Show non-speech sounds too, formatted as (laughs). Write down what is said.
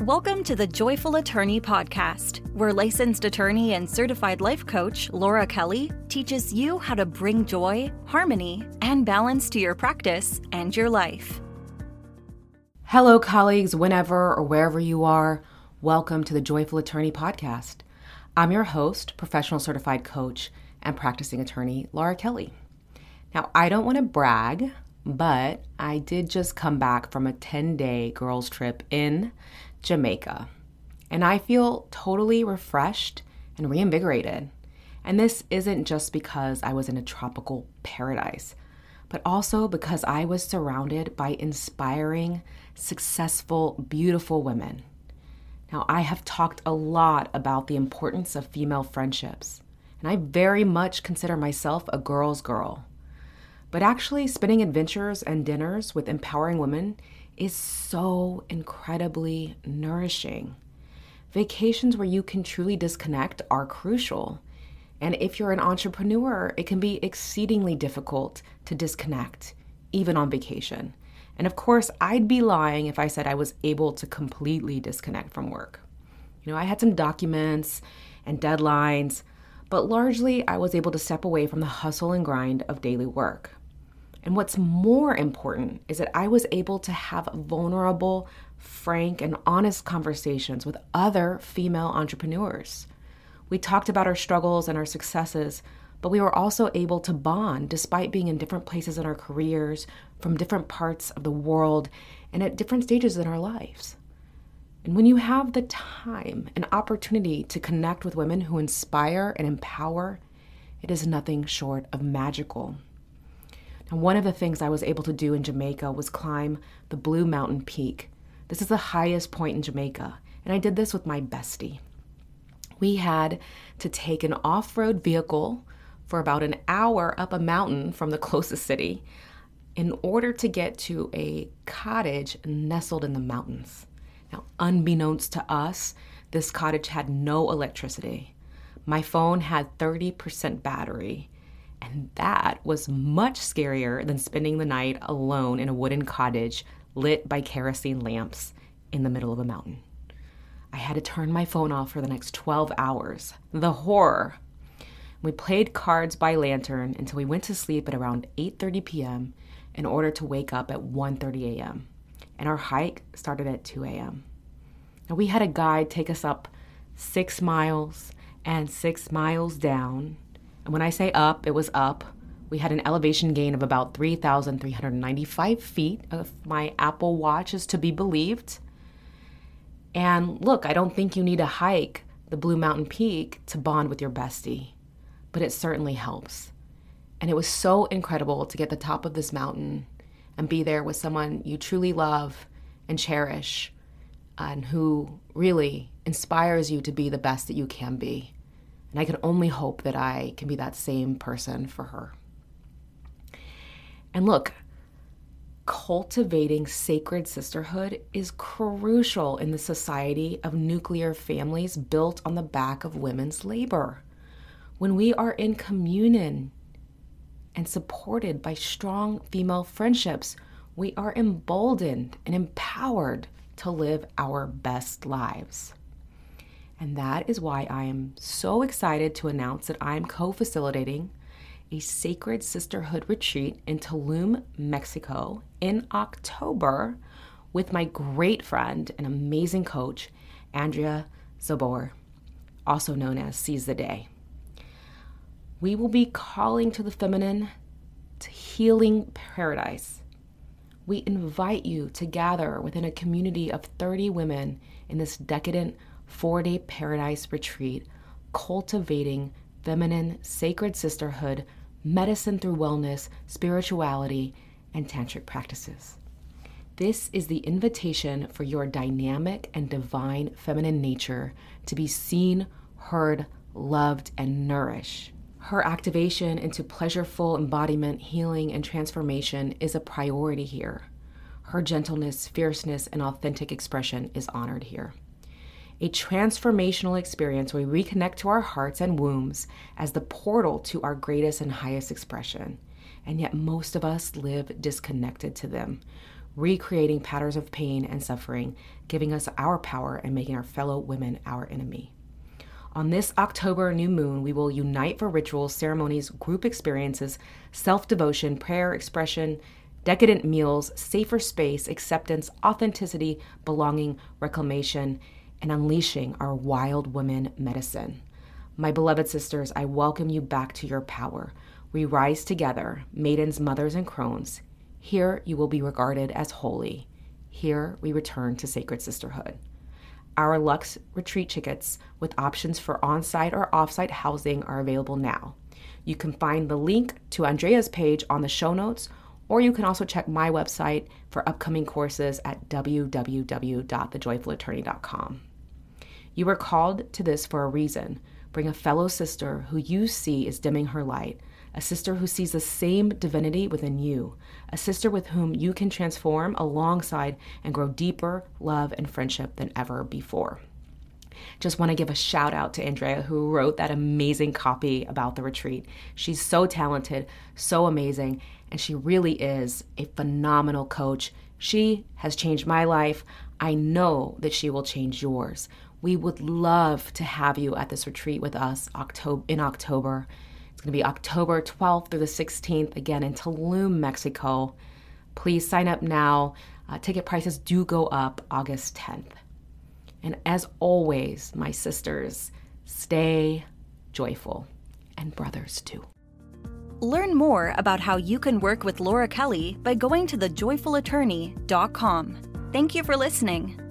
Welcome to the Joyful Attorney Podcast, where licensed attorney and certified life coach Laura Kelly teaches you how to bring joy, harmony, and balance to your practice and your life. Hello, colleagues, whenever or wherever you are. Welcome to the Joyful Attorney Podcast. I'm your host, professional certified coach, and practicing attorney, Laura Kelly. Now, I don't want to brag, but I did just come back from a 10 day girls' trip in Jamaica. And I feel totally refreshed and reinvigorated. And this isn't just because I was in a tropical paradise, but also because I was surrounded by inspiring, successful, beautiful women. Now, I have talked a lot about the importance of female friendships, and I very much consider myself a girl's girl. But actually, spending adventures and dinners with empowering women is so incredibly nourishing. Vacations where you can truly disconnect are crucial. And if you're an entrepreneur, it can be exceedingly difficult to disconnect, even on vacation. And of course, I'd be lying if I said I was able to completely disconnect from work. You know, I had some documents and deadlines, but largely I was able to step away from the hustle and grind of daily work. And what's more important is that I was able to have vulnerable, frank, and honest conversations with other female entrepreneurs. We talked about our struggles and our successes, but we were also able to bond despite being in different places in our careers, from different parts of the world, and at different stages in our lives. And when you have the time and opportunity to connect with women who inspire and empower, it is nothing short of magical. Now, one of the things I was able to do in Jamaica was climb the Blue Mountain Peak. This is the highest point in Jamaica, and I did this with my bestie. We had to take an off road vehicle for about an hour up a mountain from the (laughs) closest city in order to get to a cottage nestled in the mountains. Now, unbeknownst to us, this cottage had no electricity. My phone had 30% battery, and that was much scarier than spending the night alone in a wooden cottage lit by kerosene lamps in the middle of a mountain. I had to turn my phone off for the next 12 hours. The horror. We played cards by lantern until we went to sleep at around 8:30 p.m. in order to wake up at 1:30 a.m. And our hike started at 2 a.m. Now we had a guide take us up 6 miles and 6 miles down and when I say up, it was up. We had an elevation gain of about 3,395 feet, if my Apple Watch is to be believed. And look, I don't think you need to hike the Blue Mountain Peak to bond with your bestie, but it certainly helps. And it was so incredible to get the top of this mountain and be there with someone you truly love and cherish and who really inspires you to be the best that you can be. And I can only hope that I can be that same person for her. And look, cultivating sacred sisterhood is crucial in the society of nuclear families built on the back of women's labor. When we are in communion and supported by strong female friendships, we are emboldened and empowered to live our best lives. And that is why I am so excited to announce that I'm co facilitating a Sacred Sisterhood retreat in Tulum, Mexico in October with my great friend and amazing coach, Andrea Czobor, also known as Czeize the Day. We will be calling to the feminine to healing paradise. We invite you to gather within a community of 30 women in this decadent four day paradise retreat cultivating feminine, sacred sisterhood, medicine through wellness, spirituality, and tantric practices. This is the invitation for your dynamic and divine feminine nature to be seen, heard, loved, and nourished. Her activation into pleasureful embodiment, healing, and transformation is a priority here. Her gentleness, fierceness, and authentic expression is honored here a transformational experience where we reconnect to our hearts and wombs as the portal to our greatest and highest expression. And yet, most of us live disconnected to them. recreating patterns of pain and suffering, giving us our power and making our fellow women our enemy. On this October new moon, we will unite for rituals, ceremonies, group experiences, self devotion, prayer, expression, decadent meals, safer space, acceptance, authenticity, belonging, reclamation, and unleashing our wild women medicine. My beloved sisters, I welcome you back to your power. We rise together, maidens, mothers, and crones. Here you will be regarded as holy. Here we return to sacred sisterhood. Our Lux retreat tickets with options for on site or off site housing are available now. You can find the link to Andrea's page on the show notes, or you can also check my website for upcoming courses at www.thejoyfulattorney.com. You were called to this for a reason. Bring a fellow sister who you see is dimming her light, a sister who sees the same divinity within you, a sister with whom you can transform alongside and grow deeper love and friendship than ever before. Just want to give a shout out to Andrea, who wrote that amazing copy about the retreat. She's so talented, so amazing, and she really is a phenomenal coach. She has changed my life. I know that she will change yours. We would love to have you at this retreat with us October in October. It's going to be October 12th through the 16th, again in Tulum, Mexico. Please sign up now. Uh, ticket prices do go up August 10th. And as always, my sisters, stay joyful, and brothers too. Learn more about how you can work with Laura Kelly by going to thejoyfulattorney.com. Thank you for listening.